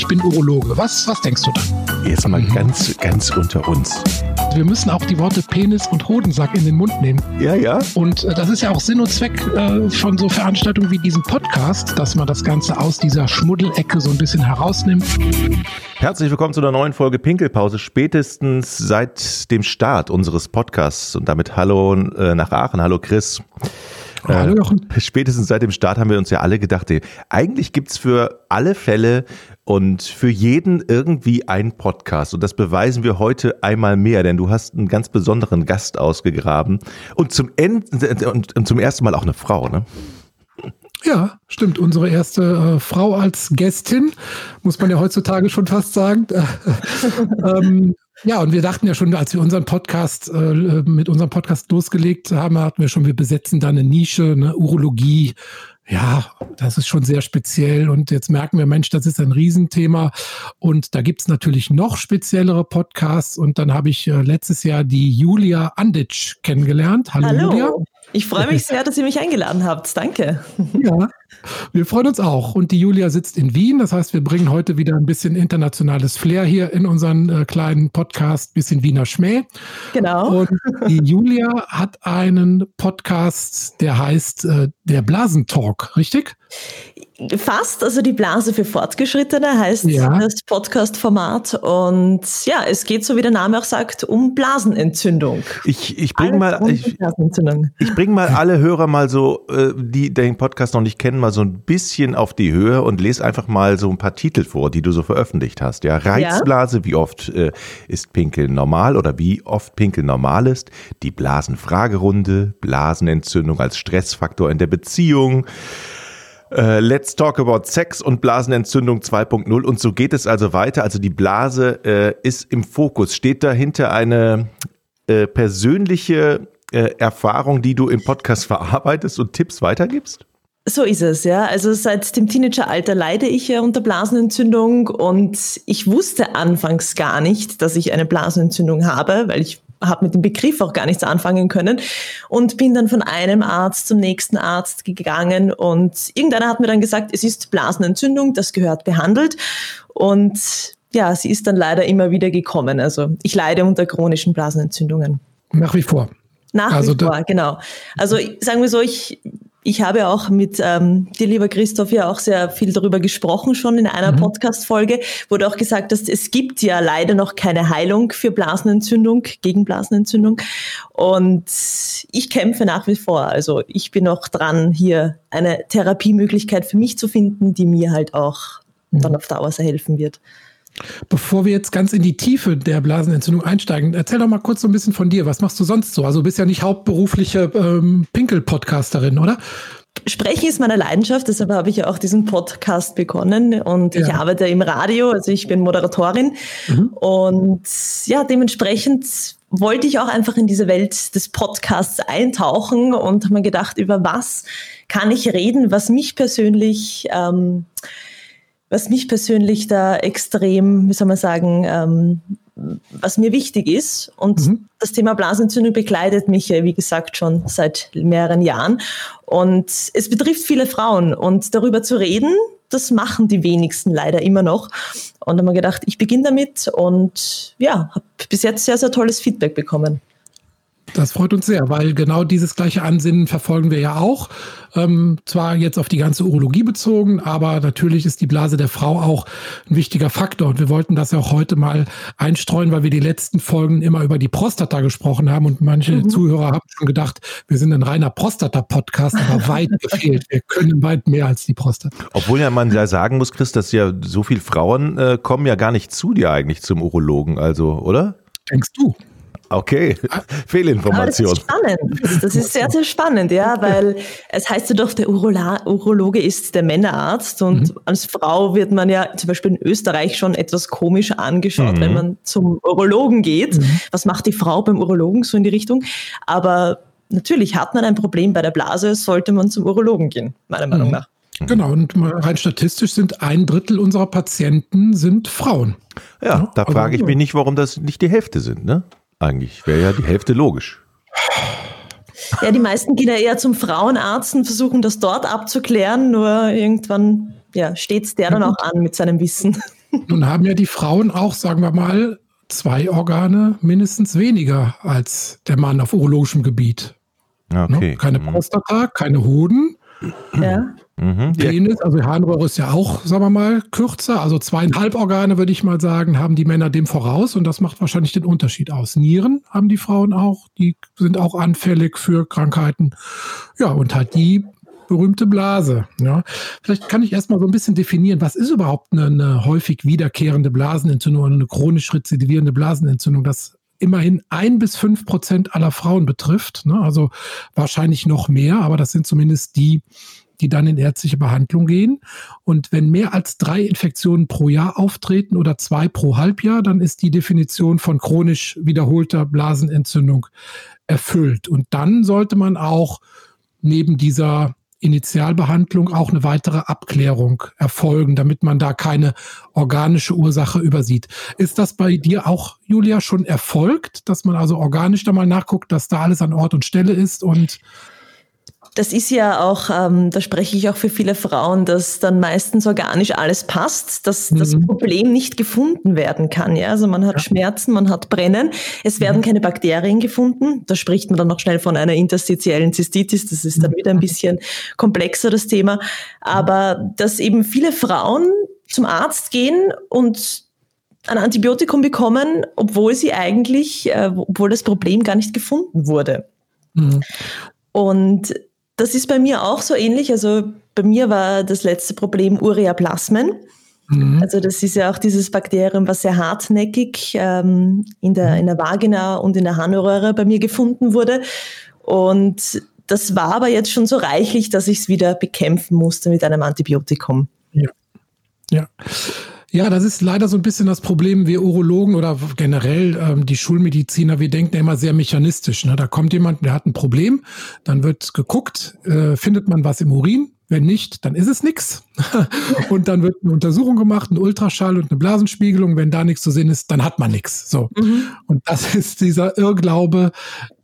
ich bin Urologe. Was, was denkst du dann? Jetzt mal ganz, ganz unter uns. Wir müssen auch die Worte Penis und Hodensack in den Mund nehmen. Ja, ja. Und äh, das ist ja auch Sinn und Zweck äh, von so Veranstaltungen wie diesem Podcast, dass man das Ganze aus dieser Schmuddelecke so ein bisschen herausnimmt. Herzlich willkommen zu einer neuen Folge Pinkelpause, spätestens seit dem Start unseres Podcasts. Und damit hallo äh, nach Aachen. Hallo Chris. Äh, spätestens seit dem Start haben wir uns ja alle gedacht, ey, eigentlich gibt's für alle Fälle und für jeden irgendwie einen Podcast. Und das beweisen wir heute einmal mehr, denn du hast einen ganz besonderen Gast ausgegraben. Und zum, End und, und zum ersten Mal auch eine Frau, ne? Ja, stimmt. Unsere erste äh, Frau als Gästin, muss man ja heutzutage schon fast sagen. ähm, ja, und wir dachten ja schon, als wir unseren Podcast äh, mit unserem Podcast losgelegt haben, hatten wir schon, wir besetzen da eine Nische, eine Urologie. Ja, das ist schon sehr speziell. Und jetzt merken wir, Mensch, das ist ein Riesenthema. Und da gibt's natürlich noch speziellere Podcasts. Und dann habe ich äh, letztes Jahr die Julia Anditsch kennengelernt. Hallo, Hallo. Julia. Ich freue mich sehr, dass ihr mich eingeladen habt. Danke. Ja, wir freuen uns auch. Und die Julia sitzt in Wien. Das heißt, wir bringen heute wieder ein bisschen internationales Flair hier in unseren äh, kleinen Podcast, bisschen Wiener Schmäh. Genau. Und die Julia hat einen Podcast, der heißt äh, der Blasentalk, richtig? Fast, also die Blase für Fortgeschrittene heißt Ja. das Podcast-Format. Und ja, es geht, so wie der Name auch sagt, um Blasenentzündung. Ich, ich bring Alles mal, ich, ich bring mal alle Hörer mal so, äh, die den Podcast noch nicht kennen, mal so ein bisschen auf die Höhe und lese einfach mal so ein paar Titel vor, die du so veröffentlicht hast. Ja, Reizblase, wie oft äh, ist Pinkeln normal oder wie oft Pinkeln normal ist? Die Blasenfragerunde, Blasenentzündung als Stressfaktor in der Beziehung. Äh, Let's Talk About Sex und Blasenentzündung 2.0 und so geht es also weiter. Also die Blase äh, ist im Fokus. Steht dahinter eine äh, persönliche äh, Erfahrung, die du im Podcast verarbeitest und Tipps weitergibst? So ist es, ja. Also seit dem Teenageralter leide ich ja unter Blasenentzündung und ich wusste anfangs gar nicht, dass ich eine Blasenentzündung habe, weil ich habe mit dem Begriff auch gar nichts anfangen können und bin dann von einem Arzt zum nächsten Arzt gegangen und irgendeiner hat mir dann gesagt, es ist Blasenentzündung, das gehört behandelt und ja, sie ist dann leider immer wieder gekommen. Also ich leide unter chronischen Blasenentzündungen. Nach wie vor. Nach Also wie vor, genau. Also sagen wir so, ich, ich habe auch mit ähm, dir, lieber Christoph, ja auch sehr viel darüber gesprochen schon in einer Podcast-Folge, wo du auch gesagt hast, es gibt ja leider noch keine Heilung für Blasenentzündung, gegen Blasenentzündung. Und ich kämpfe nach wie vor. Also ich bin noch dran, hier eine Therapiemöglichkeit für mich zu finden, die mir halt auch dann auf Dauer sehr helfen wird. Bevor wir jetzt ganz in die Tiefe der Blasenentzündung einsteigen, erzähl doch mal kurz so ein bisschen von dir. Was machst du sonst so? Also du bist ja nicht hauptberufliche ähm, Pinkel-Podcasterin, oder? Sprechen ist meine Leidenschaft, deshalb habe ich ja auch diesen Podcast begonnen und ich Ja. arbeite im Radio, also ich bin Moderatorin und ja, dementsprechend wollte ich auch einfach in diese Welt des Podcasts eintauchen und habe mir gedacht, über was kann ich reden, was mich persönlich, ähm, was mich persönlich da extrem, wie soll man sagen, ähm, was mir wichtig ist. Und Mhm. das Thema Blasenentzündung begleitet mich ja, wie gesagt, schon seit mehreren Jahren. Und es betrifft viele Frauen. Und darüber zu reden, das machen die wenigsten leider immer noch. Und da haben wir gedacht, ich beginne damit und ja, habe bis jetzt sehr, sehr tolles Feedback bekommen. Das freut uns sehr, weil genau dieses gleiche Ansinnen verfolgen wir ja auch. Ähm, zwar jetzt auf die ganze Urologie bezogen, aber natürlich ist die Blase der Frau auch ein wichtiger Faktor. Und wir wollten das ja auch heute mal einstreuen, weil wir die letzten Folgen immer über die Prostata gesprochen haben. Und manche Zuhörer haben schon gedacht, wir sind ein reiner Prostata-Podcast, aber weit gefehlt. Wir können weit mehr als die Prostata. Obwohl ja man ja sagen muss, Chris, dass ja so viele Frauen äh, kommen ja gar nicht zu dir eigentlich zum Urologen, also, oder? Denkst du? Okay, Aber das Fehlinformation. ist spannend. Das, das ist sehr, sehr spannend, ja, weil es heißt ja doch, der Urola Urologe ist der Männerarzt und als Frau wird man ja zum Beispiel in Österreich schon etwas komisch angeschaut, wenn man zum Urologen geht. Was macht die Frau beim Urologen so in die Richtung? Aber natürlich hat man ein Problem bei der Blase, sollte man zum Urologen gehen, meiner Meinung nach. Genau, und rein statistisch sind ein Drittel unserer Patienten sind Frauen. Ja, da aber- frage ich mich nicht, warum das nicht die Hälfte sind, ne? Eigentlich wäre ja die Hälfte logisch. Ja, die meisten gehen ja eher zum Frauenarzt und versuchen das dort abzuklären, nur irgendwann ja, steht der dann auch an mit seinem Wissen. Nun haben ja die Frauen auch, sagen wir mal, zwei Organe mindestens weniger als der Mann auf urologischem Gebiet. Okay. Ne? Keine Mhm. Prostata, keine Hoden. Ja. Mhm. Penis, also Harnröhre ist ja auch, sagen wir mal, kürzer. Also zweieinhalb Organe, würde ich mal sagen, haben die Männer dem voraus und das macht wahrscheinlich den Unterschied aus. Nieren haben die Frauen auch, die sind auch anfällig für Krankheiten. Ja, und halt die berühmte Blase. Ja. Vielleicht kann ich erstmal so ein bisschen definieren, was ist überhaupt eine, eine häufig wiederkehrende Blasenentzündung oder eine chronisch rezidivierende Blasenentzündung? Das immerhin ein bis fünf Prozent aller Frauen betrifft. Ne? Also wahrscheinlich noch mehr, aber das sind zumindest die, die dann in ärztliche Behandlung gehen. Und wenn mehr als drei Infektionen pro Jahr auftreten oder zwei pro Halbjahr, dann ist die Definition von chronisch wiederholter Blasenentzündung erfüllt. Und dann sollte man auch neben dieser Initialbehandlung auch eine weitere Abklärung erfolgen, damit man da keine organische Ursache übersieht. Ist das bei dir auch, Julia, schon erfolgt, dass man also organisch da mal nachguckt, dass da alles an Ort und Stelle ist und Das ist ja auch, ähm, da spreche ich auch für viele Frauen, dass dann meistens organisch alles passt, dass das Mhm. Problem nicht gefunden werden kann. Ja? Also man hat Ja. Schmerzen, man hat Brennen, es werden Mhm. keine Bakterien gefunden. Da spricht man dann noch schnell von einer interstitiellen Zystitis. Das ist dann Mhm. wieder ein bisschen komplexer, das Thema. Aber dass eben viele Frauen zum Arzt gehen und ein Antibiotikum bekommen, obwohl sie eigentlich, äh, obwohl das Problem gar nicht gefunden wurde. Mhm. Und das ist bei mir auch so ähnlich. Also bei mir war das letzte Problem Ureaplasmen. Mhm. Also das ist ja auch dieses Bakterium, was sehr hartnäckig ähm, in, der, in der Vagina und in der Harnröhre bei mir gefunden wurde. Und das war aber jetzt schon so reichlich, dass ich es wieder bekämpfen musste mit einem Antibiotikum. Ja. Ja, das ist leider so ein bisschen das Problem. Wir Urologen oder generell ähm, die Schulmediziner, wir denken immer sehr mechanistisch. Ne? Da kommt jemand, der hat ein Problem, dann wird geguckt, äh, findet man was im Urin. Wenn nicht, dann ist es nichts. und dann wird eine Untersuchung gemacht, ein Ultraschall und eine Blasenspiegelung. Wenn da nichts zu sehen ist, dann hat man nichts. So. Und das ist dieser Irrglaube,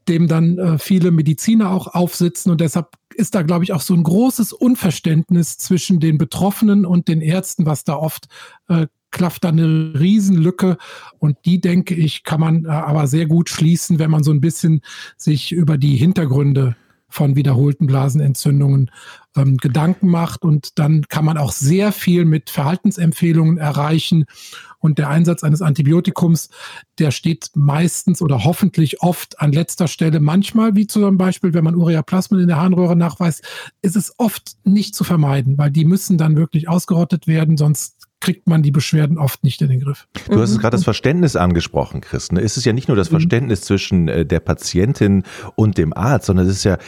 dem dann äh, viele Mediziner auch aufsitzen. Und deshalb ist da, glaube ich, auch so ein großes Unverständnis zwischen den Betroffenen und den Ärzten, was da oft äh, klafft da eine Riesenlücke. Und die, denke ich, kann man äh, aber sehr gut schließen, wenn man so ein bisschen sich über die Hintergründe von wiederholten Blasenentzündungen ähm, Gedanken macht. Und dann kann man auch sehr viel mit Verhaltensempfehlungen erreichen. Und der Einsatz eines Antibiotikums, der steht meistens oder hoffentlich oft an letzter Stelle. Manchmal, wie zum Beispiel, wenn man Ureaplasmen in der Harnröhre nachweist, ist es oft nicht zu vermeiden, weil die müssen dann wirklich ausgerottet werden, sonst kriegt man die Beschwerden oft nicht in den Griff. Du hast es gerade das Verständnis angesprochen, Chris. Ne? Es ist ja nicht nur das Verständnis zwischen äh, der Patientin und dem Arzt, sondern es ist ja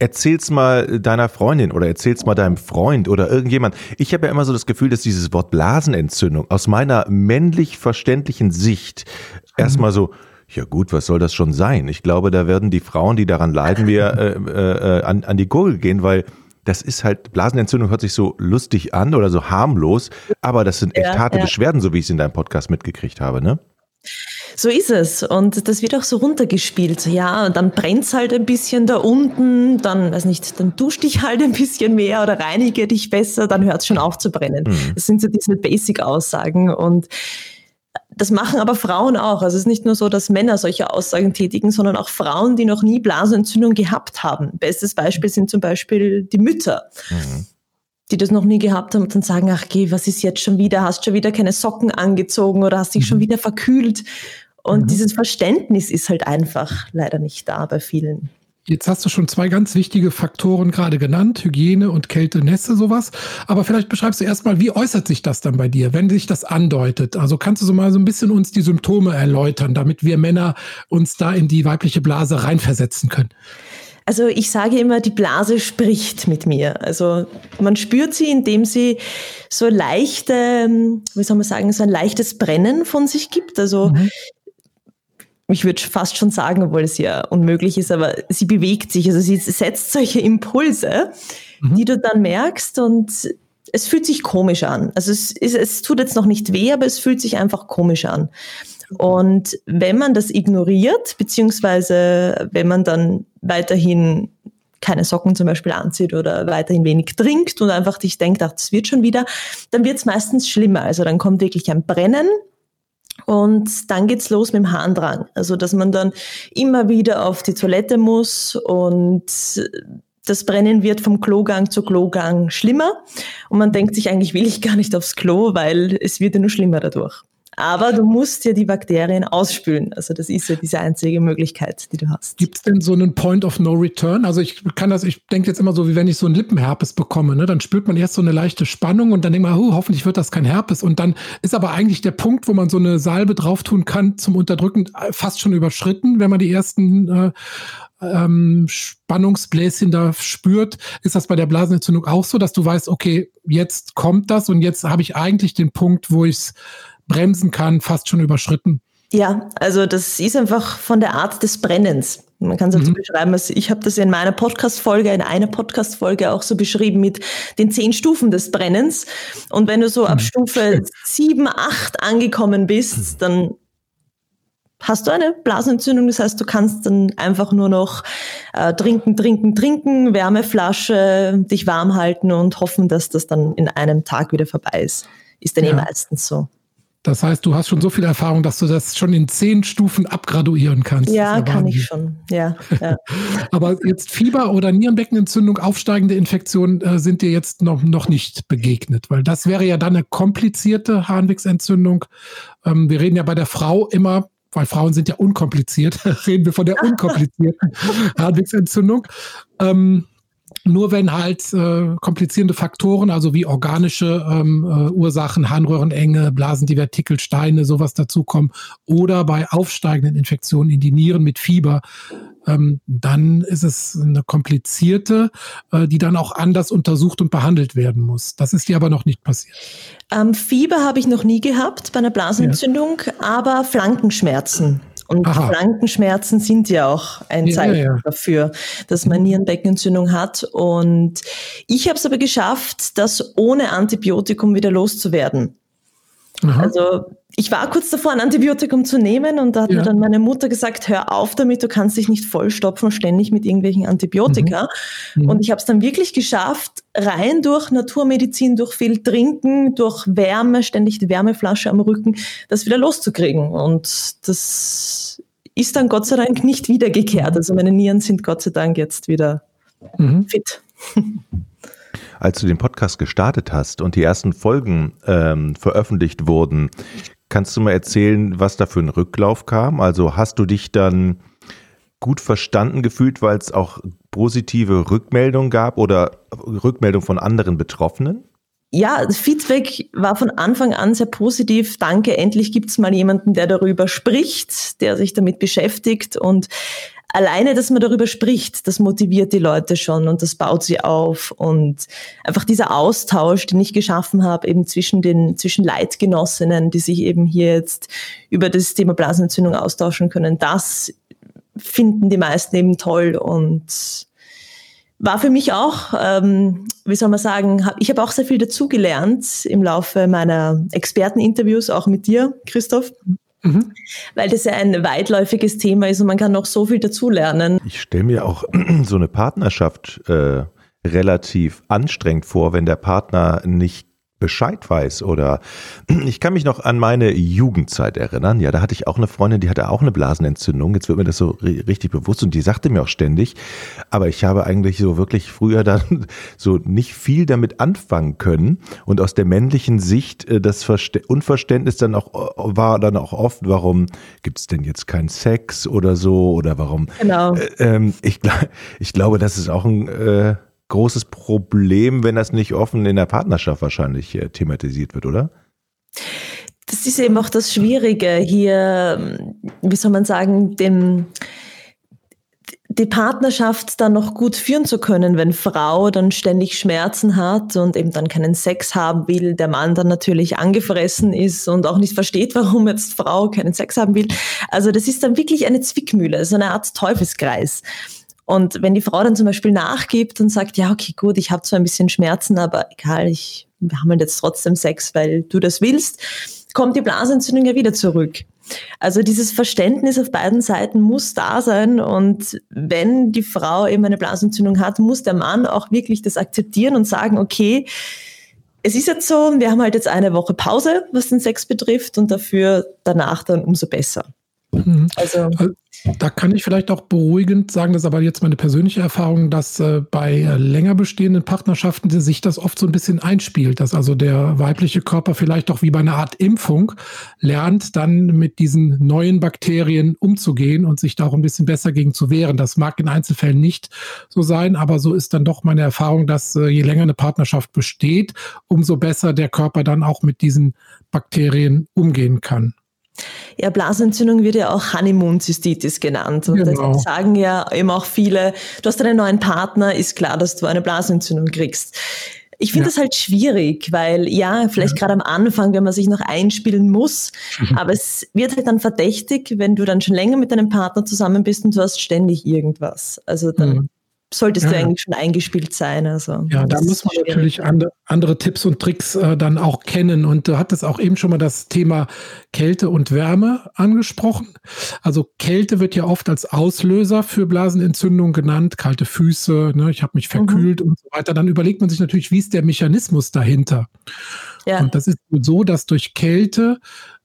Erzähl's mal deiner Freundin oder erzähl's mal deinem Freund oder irgendjemand. Ich habe ja immer so das Gefühl, dass dieses Wort Blasenentzündung aus meiner männlich verständlichen Sicht erstmal so, ja gut, was soll das schon sein? Ich glaube, da werden die Frauen, die daran leiden, mir äh, äh, an, an die Gurgel gehen, weil das ist halt, Blasenentzündung hört sich so lustig an oder so harmlos, aber das sind echt Ja, harte ja. Beschwerden, so wie ich es in deinem Podcast mitgekriegt habe, ne? So ist es. Und das wird auch so runtergespielt. Ja, und dann brennt's halt ein bisschen da unten, dann, weiß nicht, dann dusch dich halt ein bisschen mehr oder reinige dich besser, dann hört's schon auf zu brennen. Mhm. Das sind so diese Basic-Aussagen. Und das machen aber Frauen auch. Also es ist nicht nur so, dass Männer solche Aussagen tätigen, sondern auch Frauen, die noch nie Blasenentzündung gehabt haben. Bestes Beispiel sind zum Beispiel die Mütter Mhm. die das noch nie gehabt haben und dann sagen, ach geh, was ist jetzt schon wieder? Hast schon wieder keine Socken angezogen oder hast dich schon wieder verkühlt? Und Mhm. dieses Verständnis ist halt einfach leider nicht da bei vielen. Jetzt hast du schon zwei ganz wichtige Faktoren gerade genannt, Hygiene und Kälte, Nässe, sowas. Aber vielleicht beschreibst du erstmal, wie äußert sich das dann bei dir, wenn sich das andeutet? Also kannst du so mal so ein bisschen uns die Symptome erläutern, damit wir Männer uns da in die weibliche Blase reinversetzen können? Also ich sage immer, die Blase spricht mit mir. Also man spürt sie, indem sie so leichte, ähm, wie soll man sagen, so ein leichtes Brennen von sich gibt. Also Mhm. Ich würde fast schon sagen, obwohl es ja unmöglich ist, aber sie bewegt sich. Also sie setzt solche Impulse, Mhm. die du dann merkst und es fühlt sich komisch an. Also es, ist, es tut jetzt noch nicht weh, aber es fühlt sich einfach komisch an. Und wenn man das ignoriert, beziehungsweise wenn man dann weiterhin keine Socken zum Beispiel anzieht oder weiterhin wenig trinkt und einfach dich denkt, ach, das wird schon wieder, dann wird es meistens schlimmer. Also dann kommt wirklich ein Brennen und dann geht's los mit dem Harndrang. Also, dass man dann immer wieder auf die Toilette muss und das Brennen wird vom Klogang zu Klogang schlimmer. Und man denkt sich, eigentlich will ich gar nicht aufs Klo, weil es wird ja nur schlimmer dadurch. Aber du musst ja die Bakterien ausspülen. Also das ist ja diese einzige Möglichkeit, die du hast. Gibt es denn so einen Point of No Return? Also ich kann das, ich denke jetzt immer so, wie wenn ich so einen Lippenherpes bekomme, ne? dann spürt man erst so eine leichte Spannung und dann denkt man, oh, hoffentlich wird das kein Herpes. Und dann ist aber eigentlich der Punkt, wo man so eine Salbe drauf tun kann zum Unterdrücken, fast schon überschritten, wenn man die ersten äh, ähm, Spannungsbläschen da spürt, ist das bei der Blasenentzündung auch so, dass du weißt, okay, jetzt kommt das und jetzt habe ich eigentlich den Punkt, wo ich es bremsen kann, fast schon überschritten. Ja, also das ist einfach von der Art des Brennens. Man kann es auch so mhm. beschreiben, also ich habe das in meiner Podcast-Folge, in einer Podcast-Folge auch so beschrieben mit den zehn Stufen des Brennens. Und wenn du so ab mhm. Stufe sieben, acht angekommen bist, mhm. dann hast du eine Blasenentzündung. Das heißt, du kannst dann einfach nur noch äh, trinken, trinken, trinken, Wärmeflasche, dich warm halten und hoffen, dass das dann in einem Tag wieder vorbei ist. Ist dann eh ja. eh meistens so. Das heißt, du hast schon so viel Erfahrung, dass du das schon in zehn Stufen abgraduieren kannst. Ja, kann ich schon. Ja, ja. Aber jetzt Fieber oder Nierenbeckenentzündung, aufsteigende Infektionen äh, sind dir jetzt noch, noch nicht begegnet, weil das wäre ja dann eine komplizierte Harnwegsentzündung. Ähm, wir reden ja bei der Frau immer, weil Frauen sind ja unkompliziert, reden wir von der unkomplizierten Harnwegsentzündung. Ähm, nur wenn halt äh, komplizierende Faktoren, also wie organische ähm, äh, Ursachen, Harnröhrenenge, Blasendivertikel, Steine, sowas dazukommen, oder bei aufsteigenden Infektionen in die Nieren mit Fieber, ähm, dann ist es eine komplizierte, äh, die dann auch anders untersucht und behandelt werden muss. Das ist dir aber noch nicht passiert. Ähm, Fieber habe ich noch nie gehabt bei einer Blasenentzündung, ja. aber Flankenschmerzen. Und Aha. Flankenschmerzen sind ja auch ein Zeichen ja, ja. dafür, dass man mhm. Nierenbeckenentzündung hat. Und ich habe es aber geschafft, das ohne Antibiotikum wieder loszuwerden. Aha. Also ich war kurz davor, ein Antibiotikum zu nehmen und da hat ja. mir dann meine Mutter gesagt, hör auf damit, du kannst dich nicht vollstopfen ständig mit irgendwelchen Antibiotika. Mhm. Mhm. Und ich habe es dann wirklich geschafft, rein durch Naturmedizin, durch viel Trinken, durch Wärme, ständig die Wärmeflasche am Rücken, das wieder loszukriegen. Und das ist dann Gott sei Dank nicht wiedergekehrt. Also meine Nieren sind Gott sei Dank jetzt wieder mhm. fit. Als du den Podcast gestartet hast und die ersten Folgen ähm, veröffentlicht wurden, Kannst du mal erzählen, was da für ein Rücklauf kam? Also hast du dich dann gut verstanden gefühlt, weil es auch positive Rückmeldungen gab oder Rückmeldungen von anderen Betroffenen? Ja, Feedback war von Anfang an sehr positiv. Danke, endlich gibt es mal jemanden, der darüber spricht, der sich damit beschäftigt. Und alleine, dass man darüber spricht, das motiviert die Leute schon und das baut sie auf. Und einfach dieser Austausch, den ich geschaffen habe, eben zwischen den, zwischen Leitgenossinnen, die sich eben hier jetzt über das Thema Blasenentzündung austauschen können, das finden die meisten eben toll und war für mich auch, ähm, wie soll man sagen, hab, ich habe auch sehr viel dazugelernt im Laufe meiner Experteninterviews, auch mit dir, Christoph. Mhm. Weil das ja ein weitläufiges Thema ist und man kann noch so viel dazulernen. Ich stelle mir auch so eine Partnerschaft äh, relativ anstrengend vor, wenn der Partner nicht Bescheid weiß oder ich kann mich noch an meine Jugendzeit erinnern. Ja, da hatte ich auch eine Freundin, die hatte auch eine Blasenentzündung. Jetzt wird mir das so richtig bewusst und die sagte mir auch ständig, aber ich habe eigentlich so wirklich früher dann so nicht viel damit anfangen können und aus der männlichen Sicht äh, das Unverständnis dann auch war dann auch oft, warum gibt es denn jetzt keinen Sex oder so oder warum? Genau. Äh, ähm, ich, ich glaube, das ist auch ein äh, großes Problem, wenn das nicht offen in der Partnerschaft wahrscheinlich äh, thematisiert wird, oder? Das ist eben auch das Schwierige hier, wie soll man sagen, dem, die Partnerschaft dann noch gut führen zu können, wenn Frau dann ständig Schmerzen hat und eben dann keinen Sex haben will, der Mann dann natürlich angefressen ist und auch nicht versteht, warum jetzt Frau keinen Sex haben will. Also das ist dann wirklich eine Zwickmühle, so eine Art Teufelskreis. Und wenn die Frau dann zum Beispiel nachgibt und sagt, ja, okay, gut, ich habe zwar ein bisschen Schmerzen, aber egal, ich, wir haben halt jetzt trotzdem Sex, weil du das willst, kommt die Blasenentzündung ja wieder zurück. Also dieses Verständnis auf beiden Seiten muss da sein und wenn die Frau eben eine Blasenentzündung hat, muss der Mann auch wirklich das akzeptieren und sagen, okay, es ist jetzt so, wir haben halt jetzt eine Woche Pause, was den Sex betrifft und dafür danach dann umso besser. Mhm. Also, da kann ich vielleicht auch beruhigend sagen, das ist aber jetzt meine persönliche Erfahrung, dass äh, bei äh, länger bestehenden Partnerschaften sich das oft so ein bisschen einspielt, dass also der weibliche Körper vielleicht auch wie bei einer Art Impfung lernt, dann mit diesen neuen Bakterien umzugehen und sich da auch ein bisschen besser gegen zu wehren. Das mag in Einzelfällen nicht so sein, aber so ist dann doch meine Erfahrung, dass äh, je länger eine Partnerschaft besteht, umso besser der Körper dann auch mit diesen Bakterien umgehen kann. Ja, Blasenentzündung wird ja auch Honeymoon-Zystitis genannt. Und genau. das sagen ja eben auch viele, du hast einen neuen Partner, ist klar, dass du eine Blasenentzündung kriegst. Ich finde ja. das halt schwierig, weil ja, vielleicht ja. gerade am Anfang, wenn man sich noch einspielen muss, mhm. aber es wird halt dann verdächtig, wenn du dann schon länger mit deinem Partner zusammen bist und du hast ständig irgendwas. Also dann mhm solltest ja, du eigentlich schon eingespielt sein. Also, ja, da muss man schwierig. natürlich andere, andere Tipps und Tricks äh, dann auch kennen. Und du hattest auch eben schon mal das Thema Kälte und Wärme angesprochen. Also Kälte wird ja oft als Auslöser für Blasenentzündung genannt, kalte Füße, ne, ich habe mich verkühlt mhm. und so weiter. Dann überlegt man sich natürlich, wie ist der Mechanismus dahinter? Ja. Und das ist so, dass durch Kälte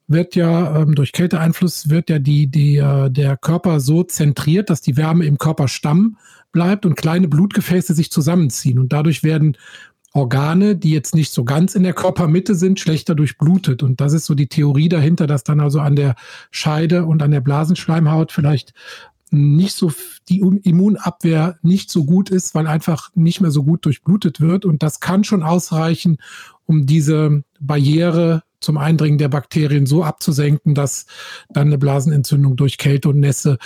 wird ja ähm, durch Kälteeinfluss wird ja die, die, äh, der Körper so zentriert, dass die Wärme im Körperstamm bleibt und kleine Blutgefäße sich zusammenziehen. Und dadurch werden Organe, die jetzt nicht so ganz in der Körpermitte sind, schlechter durchblutet. Und das ist so die Theorie dahinter, dass dann also an der Scheide und an der Blasenschleimhaut vielleicht nicht so die Immunabwehr nicht so gut ist, weil einfach nicht mehr so gut durchblutet wird. Und das kann schon ausreichen, um diese Barriere zum Eindringen der Bakterien so abzusenken, dass dann eine Blasenentzündung durch Kälte und Nässe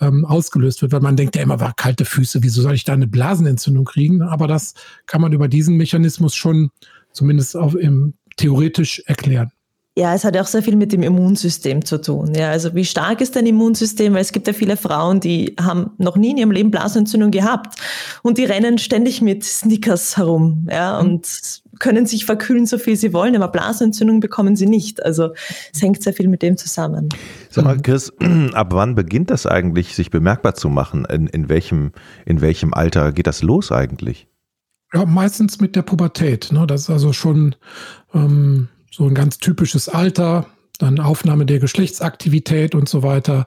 ähm, ausgelöst wird. Weil man denkt ja immer, war kalte Füße, wieso soll ich da eine Blasenentzündung kriegen? Aber das kann man über diesen Mechanismus schon zumindest auch im, theoretisch erklären. Ja, es hat auch sehr viel mit dem Immunsystem zu tun. Ja, also wie stark ist dein Immunsystem? Weil es gibt ja viele Frauen, die haben noch nie in ihrem Leben Blasenentzündung gehabt und die rennen ständig mit Snickers herum, ja, und können sich verkühlen, so viel sie wollen, aber Blasenentzündung bekommen sie nicht. Also es hängt sehr viel mit dem zusammen. Sag mal, Chris, ab wann beginnt das eigentlich, sich bemerkbar zu machen? In, in, welchem, in welchem Alter geht das los eigentlich? Ja, meistens mit der Pubertät. Ne? Das ist also schon ähm, so ein ganz typisches Alter, dann Aufnahme der Geschlechtsaktivität und so weiter.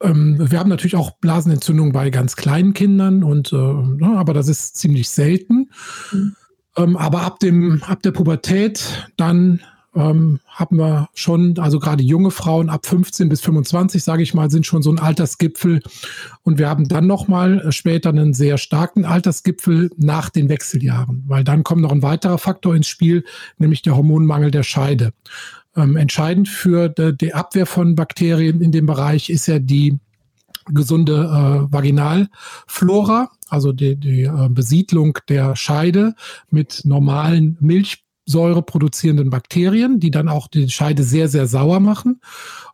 Ähm, wir haben natürlich auch Blasenentzündungen bei ganz kleinen Kindern und äh, ne, aber das ist ziemlich selten. Mhm. Ähm, aber ab dem ab der Pubertät dann ähm, haben wir schon, also gerade junge Frauen ab 15 bis 25, sage ich mal, sind schon so ein Altersgipfel. Und wir haben dann nochmal äh, später einen sehr starken Altersgipfel nach den Wechseljahren, weil dann kommt noch ein weiterer Faktor ins Spiel, nämlich der Hormonmangel der Scheide. Ähm, entscheidend für de, die Abwehr von Bakterien in dem Bereich ist ja die gesunde äh, Vaginalflora, also die, die äh, Besiedlung der Scheide mit normalen Milch Säure produzierenden Bakterien, die dann auch die Scheide sehr, sehr sauer machen.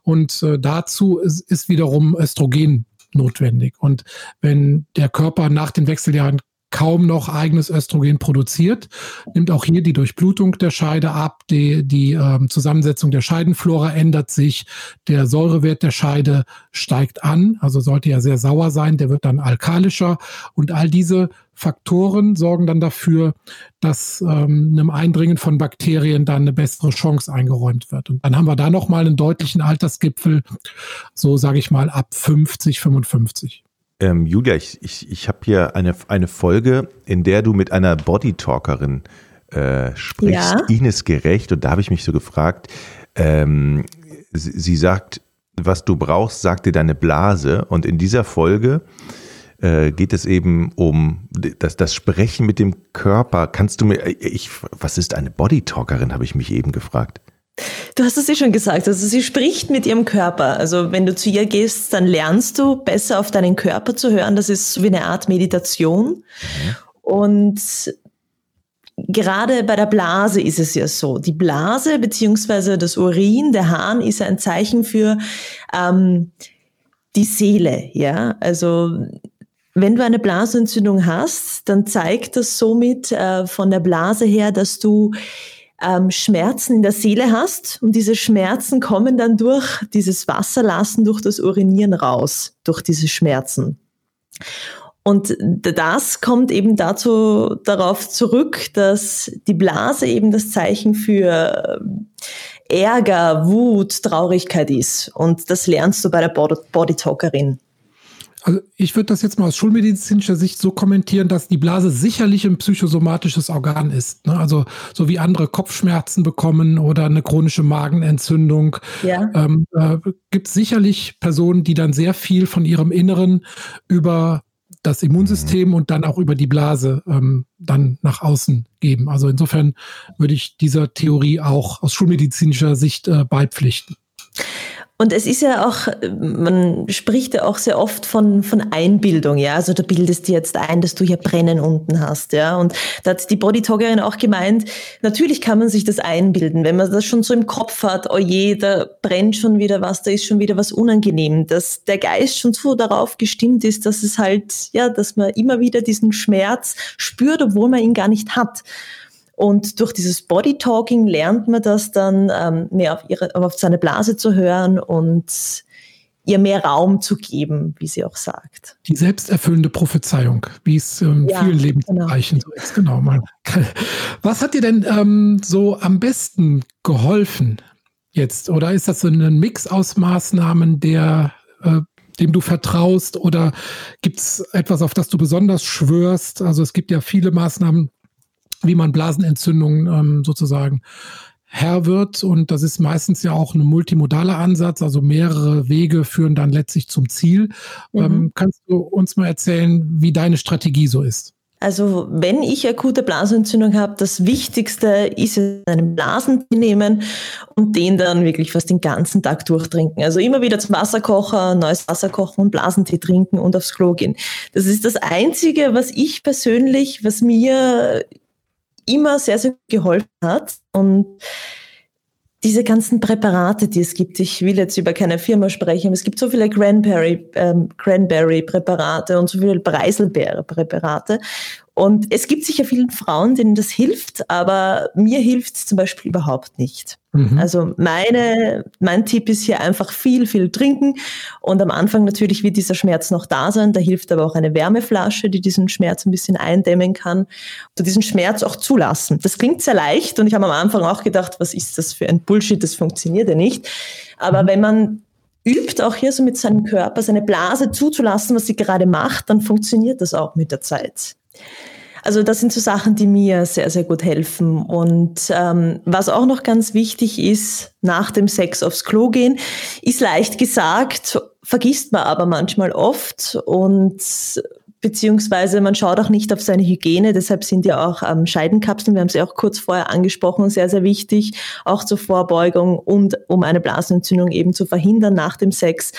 Und äh, dazu ist, ist wiederum Östrogen notwendig. Und wenn der Körper nach den Wechseljahren kaum noch eigenes Östrogen produziert, nimmt auch hier die Durchblutung der Scheide ab, die, die ähm, Zusammensetzung der Scheidenflora ändert sich, der Säurewert der Scheide steigt an, also sollte ja sehr sauer sein, der wird dann alkalischer und all diese Faktoren sorgen dann dafür, dass ähm, einem Eindringen von Bakterien dann eine bessere Chance eingeräumt wird. Und dann haben wir da nochmal einen deutlichen Altersgipfel, so sage ich mal ab 50, 55. Ähm, Julia, ich, ich, ich habe hier eine, eine Folge, in der du mit einer Bodytalkerin äh, sprichst, ja. Ines Gerecht, und da habe ich mich so gefragt, ähm, sie, sie, sagt, was du brauchst, sagt dir deine Blase. Und in dieser Folge äh, geht es eben um das, das Sprechen mit dem Körper. Kannst du mir, ich, was ist eine Bodytalkerin, habe ich mich eben gefragt. Du hast es eh schon gesagt, also sie spricht mit ihrem Körper. Also wenn du zu ihr gehst, dann lernst du besser auf deinen Körper zu hören. Das ist wie eine Art Meditation. Mhm. Und gerade bei der Blase ist es ja so. Die Blase beziehungsweise das Urin, der Hahn ist ein Zeichen für ähm, die Seele. Ja, also wenn du eine Blasenentzündung hast, dann zeigt das somit äh, von der Blase her, dass du ähm, Schmerzen in der Seele hast und diese Schmerzen kommen dann durch dieses Wasserlassen, durch das Urinieren raus, durch diese Schmerzen. Und das kommt eben dazu, darauf zurück, dass die Blase eben das Zeichen für Ärger, Wut, Traurigkeit ist. Und das lernst du bei der Bodytalkerin. Also ich würde das jetzt mal aus schulmedizinischer Sicht so kommentieren, dass die Blase sicherlich ein psychosomatisches Organ ist. Ne? Also so wie andere Kopfschmerzen bekommen oder eine chronische Magenentzündung. Ja. Ähm, äh, gibt es sicherlich Personen, die dann sehr viel von ihrem Inneren über das Immunsystem und dann auch über die Blase ähm, dann nach außen geben. Also insofern würde ich dieser Theorie auch aus schulmedizinischer Sicht äh, beipflichten. Und es ist ja auch, man spricht ja auch sehr oft von, von Einbildung, ja. Also du bildest dir jetzt ein, dass du hier Brennen unten hast, ja. Und da hat die Bodytalkerin auch gemeint, natürlich kann man sich das einbilden, wenn man das schon so im Kopf hat, oh je, da brennt schon wieder was, da ist schon wieder was unangenehm, dass der Geist schon so darauf gestimmt ist, dass es halt, ja, dass man immer wieder diesen Schmerz spürt, obwohl man ihn gar nicht hat. Und durch dieses Body Talking lernt man das dann, ähm, mehr auf, ihre, auf seine Blase zu hören und ihr mehr Raum zu geben, wie sie auch sagt. Die selbsterfüllende Prophezeiung, wie es in ja, vielen Lebensbereichen genau. so ist. Genau. Mal. Was hat dir denn ähm, so am besten geholfen jetzt? Oder ist das so ein Mix aus Maßnahmen, der äh, dem du vertraust? Oder gibt es etwas, auf das du besonders schwörst? Also es gibt ja viele Maßnahmen, wie man Blasenentzündungen ähm, sozusagen Herr wird. Und das ist meistens ja auch ein multimodaler Ansatz, also mehrere Wege führen dann letztlich zum Ziel. Mhm. Ähm, kannst du uns mal erzählen, wie deine Strategie so ist? Also wenn ich akute Blasenentzündung habe, das Wichtigste ist einen Blasentee nehmen und den dann wirklich fast den ganzen Tag durchtrinken. Also immer wieder zum Wasserkocher, neues Wasser kochen und Blasentee trinken und aufs Klo gehen. Das ist das Einzige, was ich persönlich, was mir immer sehr, sehr geholfen hat. Und diese ganzen Präparate, die es gibt, ich will jetzt über keine Firma sprechen, aber es gibt so viele Cranberry, ähm, Cranberry-Präparate und so viele Preiselbeere-Präparate. Und es gibt sicher vielen Frauen, denen das hilft, aber mir hilft es zum Beispiel überhaupt nicht. Mhm. Also meine, mein Tipp ist hier einfach viel, viel trinken. Und am Anfang natürlich wird dieser Schmerz noch da sein. Da hilft aber auch eine Wärmeflasche, die diesen Schmerz ein bisschen eindämmen kann. Und diesen Schmerz auch zulassen. Das klingt sehr leicht. Und ich habe am Anfang auch gedacht, was ist das für ein Bullshit? Das funktioniert ja nicht. Aber mhm. wenn man übt, auch hier so mit seinem Körper, seine Blase zuzulassen, was sie gerade macht, dann funktioniert das auch mit der Zeit. Also das sind so Sachen, die mir sehr, sehr gut helfen. Und ähm, was auch noch ganz wichtig ist, nach dem Sex aufs Klo gehen, ist leicht gesagt, vergisst man aber manchmal oft und beziehungsweise man schaut auch nicht auf seine Hygiene. Deshalb sind ja auch ähm, Scheidenkapseln, wir haben sie auch kurz vorher angesprochen, sehr, sehr wichtig, auch zur Vorbeugung und um eine Blasenentzündung eben zu verhindern nach dem Sex.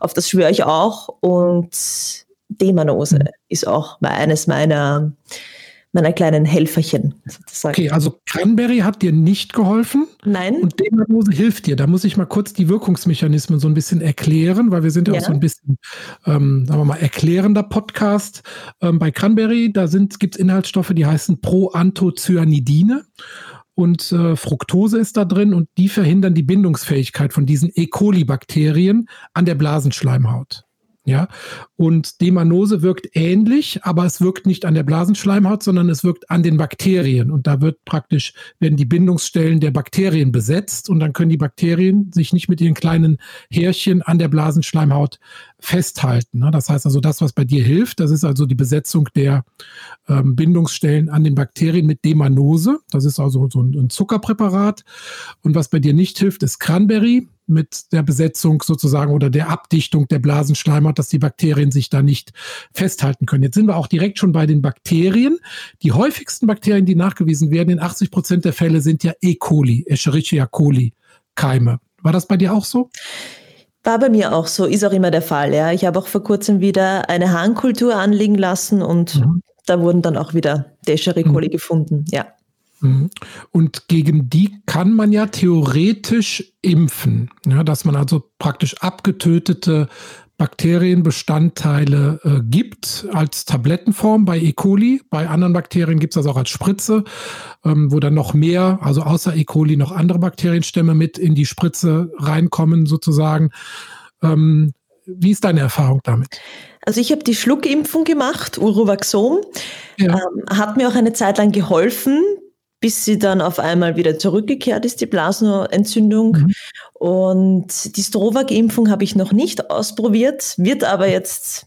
Auf das schwöre ich auch. Und Demanose ist auch eines meiner meiner kleinen Helferchen sozusagen. Okay, also Cranberry hat dir nicht geholfen. Nein. Und Demanose hilft dir. Da muss ich mal kurz die Wirkungsmechanismen so ein bisschen erklären, weil wir sind ja, ja. auch so ein bisschen, ähm, sagen wir mal, erklärender Podcast. Ähm, bei Cranberry, da gibt es Inhaltsstoffe, die heißen Proanthocyanidine und äh, Fructose ist da drin und die verhindern die Bindungsfähigkeit von diesen E. coli-Bakterien an der Blasenschleimhaut. Ja, und Demanose wirkt ähnlich, aber es wirkt nicht an der Blasenschleimhaut, sondern es wirkt an den Bakterien. Und da wird praktisch, werden die Bindungsstellen der Bakterien besetzt und dann können die Bakterien sich nicht mit ihren kleinen Härchen an der Blasenschleimhaut festhalten. Ne? Das heißt also, das, was bei dir hilft, das ist also die Besetzung der ähm, Bindungsstellen an den Bakterien mit Demanose. Das ist also so ein, ein Zuckerpräparat. Und was bei dir nicht hilft, ist Cranberry mit der Besetzung sozusagen oder der Abdichtung der Blasenschleimhaut, dass die Bakterien sich da nicht festhalten können. Jetzt sind wir auch direkt schon bei den Bakterien. Die häufigsten Bakterien, die nachgewiesen werden, in 80 Prozent der Fälle sind ja E. coli, Escherichia coli Keime. War das bei dir auch so? War bei mir auch so, ist auch immer der Fall. Ja. Ich habe auch vor kurzem wieder eine Harnkultur anlegen lassen und mhm. da wurden dann auch wieder Escherichia coli mhm. gefunden. Ja. Mhm. Und gegen die kann man ja theoretisch impfen, ja, dass man also praktisch abgetötete Bakterienbestandteile äh, gibt als Tablettenform bei E. coli. Bei anderen Bakterien gibt es das auch als Spritze, ähm, wo dann noch mehr, also außer E. coli noch andere Bakterienstämme mit in die Spritze reinkommen sozusagen. Ähm, wie ist deine Erfahrung damit? Also ich habe die Schluckimpfung gemacht, Urovaxom, ja. ähm, hat mir auch eine Zeit lang geholfen, bis sie dann auf einmal wieder zurückgekehrt ist, die Blasenentzündung. Mhm. Und die Strovak-Impfung habe ich noch nicht ausprobiert, wird aber jetzt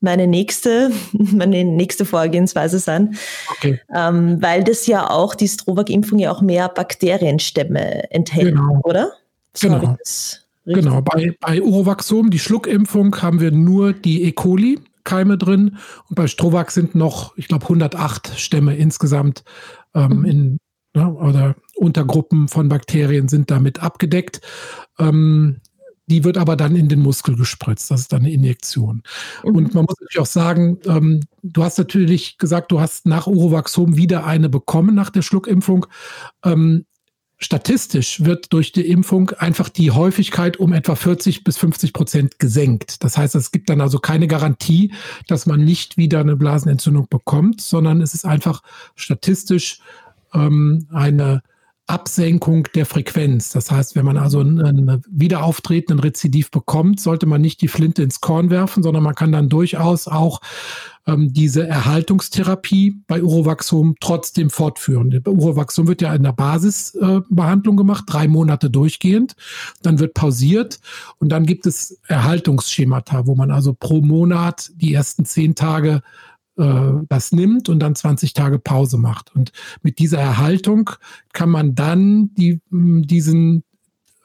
meine nächste, meine nächste Vorgehensweise sein, okay. ähm, weil das ja auch, die Strovak-Impfung ja auch mehr Bakterienstämme enthält, genau. oder? So genau. Genau, bei, bei Urovaxom, die Schluckimpfung, haben wir nur die E. coli Keime drin und bei Strovax sind noch, ich glaube, 108 Stämme insgesamt ähm, mhm. in ne, oder Untergruppen von Bakterien sind damit abgedeckt. Ähm, die wird aber dann in den Muskel gespritzt. Das ist dann eine Injektion. Mhm. Und man muss natürlich auch sagen, ähm, du hast natürlich gesagt, du hast nach Urovaxom wieder eine bekommen nach der Schluckimpfung. Ähm, statistisch wird durch die Impfung einfach die Häufigkeit um etwa 40 bis 50 Prozent gesenkt. Das heißt, es gibt dann also keine Garantie, dass man nicht wieder eine Blasenentzündung bekommt, sondern es ist einfach statistisch ähm, eine Absenkung der Frequenz. Das heißt, wenn man also einen wiederauftretenden Rezidiv bekommt, sollte man nicht die Flinte ins Korn werfen, sondern man kann dann durchaus auch ähm, diese Erhaltungstherapie bei Urovaxum trotzdem fortführen. Urovaxum wird ja in der Basisbehandlung äh, gemacht, drei Monate durchgehend. Dann wird pausiert und dann gibt es Erhaltungsschemata, wo man also pro Monat die ersten zehn Tage äh, das nimmt und dann 20 Tage Pause macht. Und mit dieser Erhaltung kann man dann die, diesen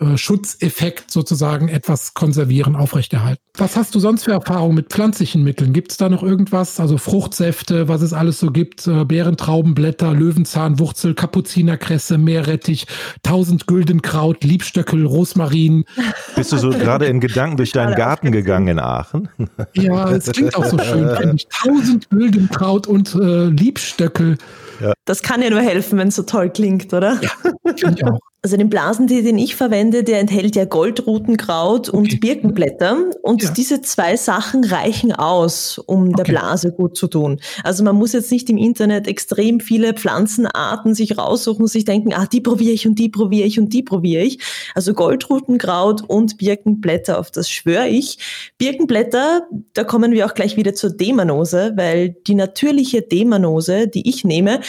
äh, Schutzeffekt sozusagen etwas konservieren, aufrechterhalten. Was hast du sonst für Erfahrungen mit pflanzlichen Mitteln? Gibt es da noch irgendwas? Also Fruchtsäfte, was es alles so gibt, äh, Beerentraubenblätter, Löwenzahnwurzel, Kapuzinerkresse, Meerrettich, Tausendgüldenkraut, Liebstöckel, Rosmarin. Bist du so gerade in Gedanken durch deinen Garten gegangen in Aachen? Ja, es klingt auch so schön, finde ich. Tausendgüldenkraut und äh, Liebstöckel. Ja. Das kann ja nur helfen, wenn es so toll klingt, oder? Ja, finde ich auch. Also den Blasentee, den ich verwende, der enthält ja Goldrutenkraut okay. und Birkenblätter. Und ja. diese zwei Sachen reichen aus, um okay. der Blase gut zu tun. Also man muss jetzt nicht im Internet extrem viele Pflanzenarten sich raussuchen und sich denken, ah, die probiere ich und die probiere ich und die probiere ich. Also Goldrutenkraut und Birkenblätter, auf das schwöre ich. Birkenblätter, da kommen wir auch gleich wieder zur Demanose, weil die natürliche Demanose, die ich nehme,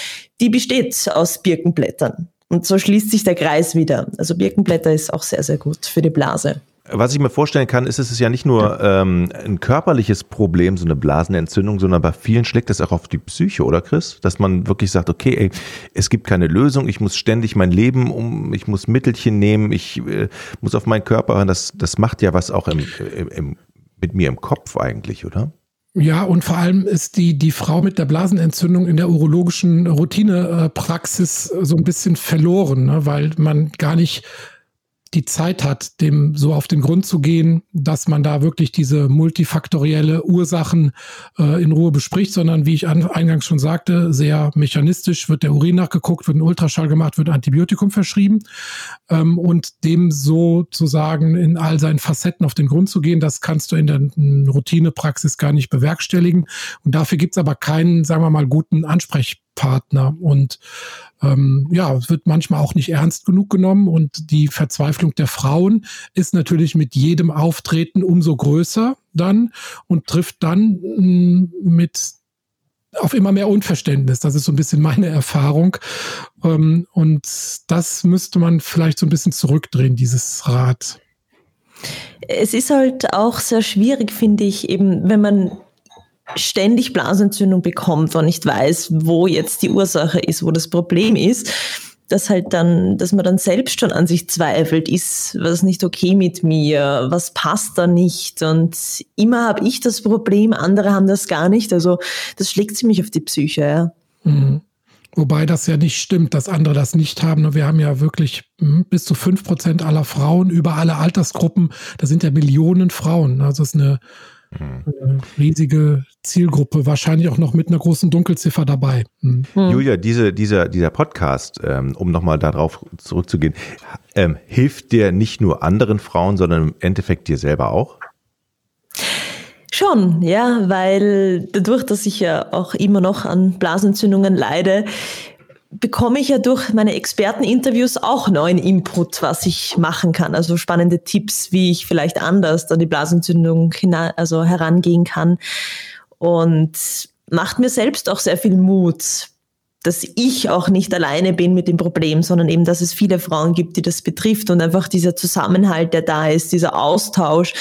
die besteht aus Birkenblättern. Und so schließt sich der Kreis wieder. Also Birkenblätter ist auch sehr, sehr gut für die Blase. Was ich mir vorstellen kann, ist, es ist ja nicht nur ähm, ein körperliches Problem, so eine Blasenentzündung, sondern bei vielen schlägt das auch auf die Psyche, oder Chris? Dass man wirklich sagt, okay, ey, es gibt keine Lösung, ich muss ständig mein Leben um, ich muss Mittelchen nehmen, ich äh, muss auf meinen Körper hören. Das, das macht ja was auch im, im, im, mit mir im Kopf eigentlich, oder? Ja, und vor allem ist die, die Frau mit der Blasenentzündung in der urologischen Routinepraxis so ein bisschen verloren, ne? weil man gar nicht die Zeit hat, dem so auf den Grund zu gehen, dass man da wirklich diese multifaktorielle Ursachen äh, in Ruhe bespricht, sondern wie ich an, eingangs schon sagte, sehr mechanistisch wird der Urin nachgeguckt, wird ein Ultraschall gemacht, wird Antibiotikum verschrieben ähm, und dem sozusagen in all seinen Facetten auf den Grund zu gehen, das kannst du in der Routinepraxis gar nicht bewerkstelligen. Und dafür gibt's aber keinen, sagen wir mal, guten Ansprechpartner und ähm, ja, es wird manchmal auch nicht ernst genug genommen und die Verzweiflung der Frauen ist natürlich mit jedem Auftreten umso größer dann und trifft dann mh, mm, mit auf immer mehr Unverständnis. Das ist so ein bisschen meine Erfahrung. Ähm, und das müsste man vielleicht so ein bisschen zurückdrehen, dieses Rad. Es ist halt auch sehr schwierig, finde ich, eben, wenn man ständig Blasenentzündung bekommt und nicht weiß, wo jetzt die Ursache ist, wo das Problem ist, dass halt dann, dass man dann selbst schon an sich zweifelt, ist was nicht okay mit mir, was passt da nicht und immer habe ich das Problem, andere haben das gar nicht, also das schlägt ziemlich auf die Psyche, ja. Mhm. Wobei das ja nicht stimmt, dass andere das nicht haben. Wir haben ja wirklich hm, bis zu fünf Prozent aller Frauen über alle Altersgruppen. Das sind ja Millionen Frauen. Also es ist eine Mhm. riesige Zielgruppe, wahrscheinlich auch noch mit einer großen Dunkelziffer dabei. Mhm. Julia, diese, dieser, dieser Podcast, ähm, um nochmal darauf zurückzugehen, ähm, hilft dir nicht nur anderen Frauen, sondern im Endeffekt dir selber auch? schon, ja, weil dadurch, dass ich ja auch immer noch an Blasenentzündungen leide, bekomme ich ja durch meine Experteninterviews auch neuen Input, was ich machen kann. Also spannende Tipps, wie ich vielleicht anders an die Blasenentzündung also herangehen kann. Und macht mir selbst auch sehr viel Mut, dass ich auch nicht alleine bin mit dem Problem, sondern eben, dass es viele Frauen gibt, die das betrifft und einfach dieser Zusammenhalt, der da ist, dieser Austausch,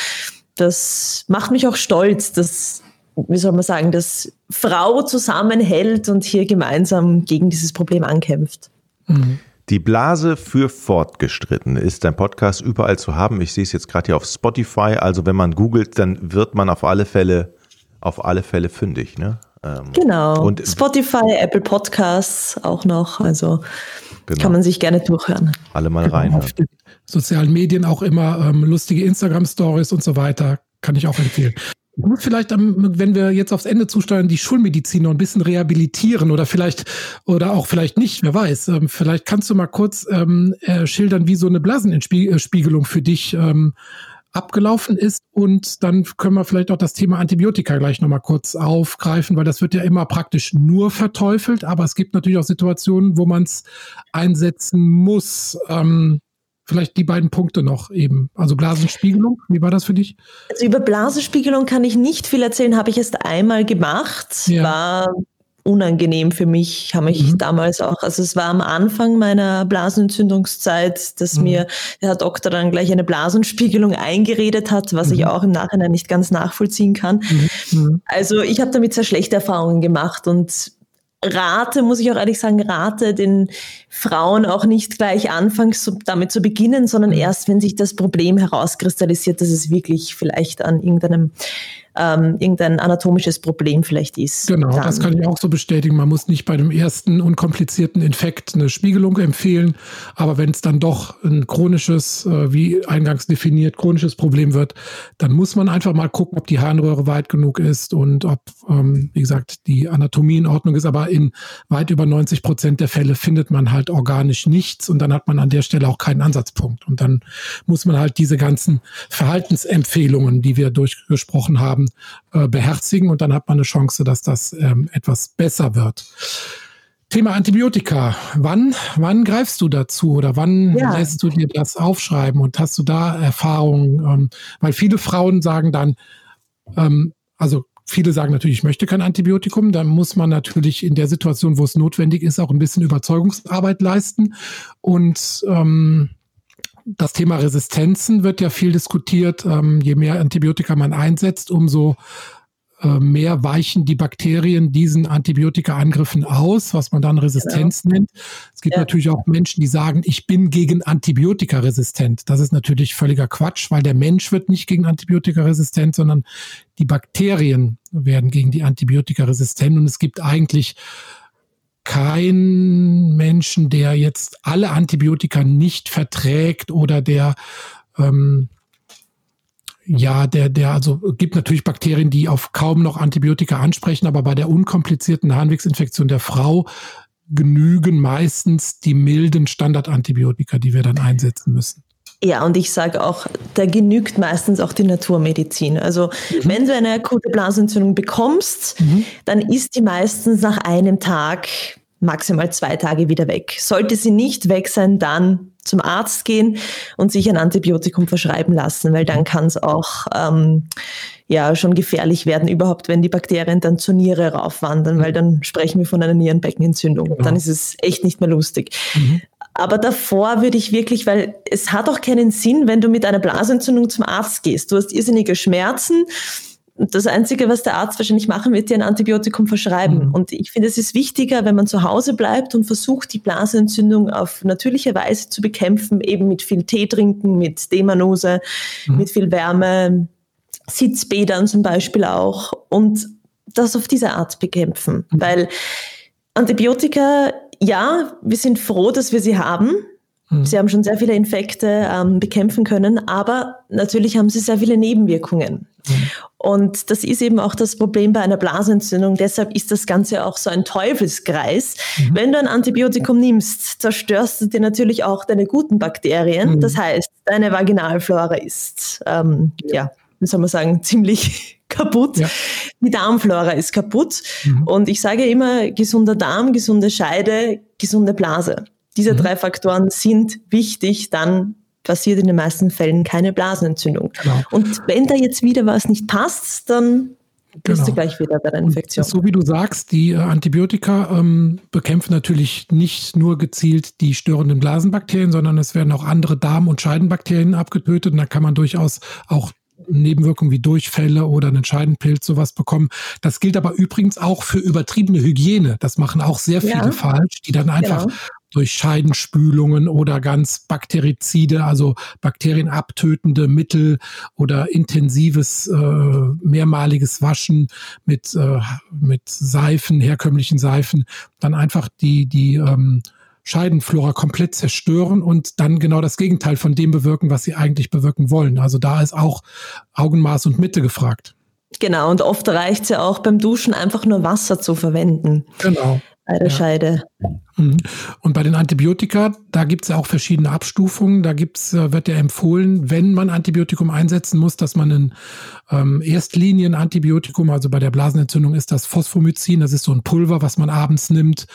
das macht mich auch stolz, dass wie soll man sagen, dass Frau zusammenhält und hier gemeinsam gegen dieses Problem ankämpft. Mhm. Die Blase für Fortgestritten ist ein Podcast überall zu haben. Ich sehe es jetzt gerade hier auf Spotify. Also wenn man googelt, dann wird man auf alle Fälle, auf alle Fälle fündig. Ne? Ähm, genau. Und Spotify, Apple Podcasts auch noch. Also genau. kann man sich gerne durchhören. Alle mal genau, rein. Auf den sozialen Medien auch immer ähm, lustige Instagram-Stories und so weiter. Kann ich auch empfehlen. Muss vielleicht, wenn wir jetzt aufs Ende zusteuern, die Schulmedizin noch ein bisschen rehabilitieren oder vielleicht, oder auch vielleicht nicht, wer weiß. Ähm, vielleicht kannst du mal kurz ähm, äh, schildern, wie so eine Blasenentspiegelung für dich ähm, abgelaufen ist. Und dann können wir vielleicht auch das Thema Antibiotika gleich nochmal kurz aufgreifen, weil das wird ja immer praktisch nur verteufelt. Aber es gibt natürlich auch Situationen, wo man es einsetzen muss. Ähm, vielleicht die beiden Punkte noch eben. Also Blasenspiegelung, wie war das für dich? Also über Blasenspiegelung kann ich nicht viel erzählen, habe ich erst einmal gemacht. Ja. War unangenehm für mich, habe ich mhm. damals auch, also es war am Anfang meiner Blasenentzündungszeit, dass mhm. mir der Herr Doktor dann gleich eine Blasenspiegelung eingeredet hat, was mhm. ich auch im Nachhinein nicht ganz nachvollziehen kann. Mhm. Mhm. Also ich habe damit sehr schlechte Erfahrungen gemacht und rate, muss ich auch ehrlich sagen, rate den Frauen auch nicht gleich anfangs damit zu beginnen, sondern mhm. erst, wenn sich das Problem herauskristallisiert, dass es wirklich vielleicht an irgendeinem ähm, irgendein anatomisches Problem vielleicht ist. Genau, dann. das kann ich auch so bestätigen. Man muss nicht bei dem ersten unkomplizierten Infekt eine Spiegelung empfehlen, aber wenn es dann doch ein chronisches, äh, wie eingangs definiert, chronisches Problem wird, dann muss man einfach mal gucken, ob die Harnröhre weit genug ist und ob, ähm, wie gesagt, die Anatomie in Ordnung ist. Aber in weit über 90 Prozent der Fälle findet man halt organisch nichts und dann hat man an der Stelle auch keinen Ansatzpunkt. Und dann muss man halt diese ganzen Verhaltensempfehlungen, die wir durchgesprochen haben, haben, äh, beherzigen und dann hat man eine Chance, dass das ähm, etwas besser wird. Thema Antibiotika. Wann, wann greifst du dazu oder wann ja. lässt du dir das aufschreiben und hast du da Erfahrungen? Ähm, weil viele Frauen sagen dann, ähm, also viele sagen natürlich, ich möchte kein Antibiotikum. Dann muss man natürlich in der Situation, wo es notwendig ist, auch ein bisschen Überzeugungsarbeit leisten. Und ähm, das Thema Resistenzen wird ja viel diskutiert. Ähm, je mehr Antibiotika man einsetzt, umso äh, mehr weichen die Bakterien diesen Antibiotikaangriffen aus, was man dann Resistenz genau. nennt. Es gibt ja. natürlich auch Menschen, die sagen, ich bin gegen Antibiotika resistent. Das ist natürlich völliger Quatsch, weil der Mensch wird nicht gegen Antibiotika resistent, sondern die Bakterien werden gegen die Antibiotika resistent. Und es gibt eigentlich kein Menschen, der jetzt alle Antibiotika nicht verträgt oder der ähm, ja, der, der, also gibt natürlich Bakterien, die auf kaum noch Antibiotika ansprechen, aber bei der unkomplizierten Harnwegsinfektion der Frau genügen meistens die milden Standardantibiotika, die wir dann einsetzen müssen. Ja, und ich sage auch, da genügt meistens auch die Naturmedizin. Also mhm. wenn du eine akute Blasenentzündung bekommst, mhm. dann ist die meistens nach einem Tag, maximal zwei Tage wieder weg. Sollte sie nicht weg sein, dann zum Arzt gehen und sich ein Antibiotikum verschreiben lassen, weil dann kann es auch ähm, ja schon gefährlich werden, überhaupt wenn die Bakterien dann zur Niere raufwandern, weil dann sprechen wir von einer Nierenbeckenentzündung. Genau. Dann ist es echt nicht mehr lustig. Mhm. Aber davor würde ich wirklich, weil es hat auch keinen Sinn, wenn du mit einer Blasentzündung zum Arzt gehst. Du hast irrsinnige Schmerzen. Das Einzige, was der Arzt wahrscheinlich machen wird, dir ein Antibiotikum verschreiben. Mhm. Und ich finde, es ist wichtiger, wenn man zu Hause bleibt und versucht, die Blasenentzündung auf natürliche Weise zu bekämpfen, eben mit viel Tee trinken, mit Demanose, mhm. mit viel Wärme, Sitzbädern zum Beispiel auch. Und das auf diese Art bekämpfen. Mhm. Weil Antibiotika ja, wir sind froh, dass wir sie haben. Mhm. Sie haben schon sehr viele Infekte ähm, bekämpfen können, aber natürlich haben sie sehr viele Nebenwirkungen. Mhm. Und das ist eben auch das Problem bei einer Blasenentzündung. Deshalb ist das Ganze auch so ein Teufelskreis. Mhm. Wenn du ein Antibiotikum nimmst, zerstörst du dir natürlich auch deine guten Bakterien. Mhm. Das heißt, deine Vaginalflora ist, ähm, ja. ja, wie soll man sagen, ziemlich kaputt. Ja. Die Darmflora ist kaputt. Mhm. Und ich sage immer, gesunder Darm, gesunde Scheide, gesunde Blase. Diese mhm. drei Faktoren sind wichtig, dann passiert in den meisten Fällen keine Blasenentzündung. Genau. Und wenn da jetzt wieder was nicht passt, dann bist genau. du gleich wieder bei der Infektion. so wie du sagst, die äh, Antibiotika ähm, bekämpfen natürlich nicht nur gezielt die störenden Blasenbakterien, sondern es werden auch andere Darm- und Scheidenbakterien abgetötet. Und da kann man durchaus auch Nebenwirkungen wie Durchfälle oder einen Scheidenpilz sowas bekommen. Das gilt aber übrigens auch für übertriebene Hygiene. Das machen auch sehr viele ja. falsch, die dann einfach genau. durch Scheidenspülungen oder ganz Bakterizide, also bakterienabtötende Mittel oder intensives äh, mehrmaliges Waschen mit, äh, mit Seifen, herkömmlichen Seifen, dann einfach die, die ähm, Scheidenflora komplett zerstören und dann genau das Gegenteil von dem bewirken, was sie eigentlich bewirken wollen. Also da ist auch Augenmaß und Mitte gefragt. Genau, und oft reicht es ja auch beim Duschen einfach nur Wasser zu verwenden. Genau. Bei der ja. Scheide. Mhm. Und bei den Antibiotika, da gibt es ja auch verschiedene Abstufungen. Da gibt's, äh, wird ja empfohlen, wenn man Antibiotikum einsetzen muss, dass man ein ähm, Erstlinien-Antibiotikum, also bei der Blasenentzündung ist das Phosphomycin, das ist so ein Pulver, was man abends nimmt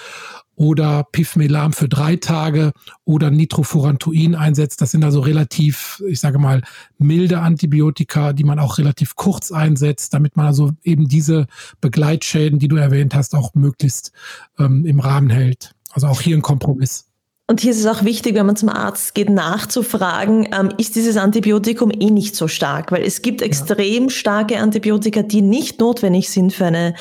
oder Pifmelam für drei Tage oder Nitrofurantoin einsetzt. Das sind also relativ, ich sage mal, milde Antibiotika, die man auch relativ kurz einsetzt, damit man also eben diese Begleitschäden, die du erwähnt hast, auch möglichst ähm, im Rahmen hält. Also auch hier ein Kompromiss. Und hier ist es auch wichtig, wenn man zum Arzt geht, nachzufragen, ähm, ist dieses Antibiotikum eh nicht so stark? Weil es gibt extrem starke Antibiotika, die nicht notwendig sind für eine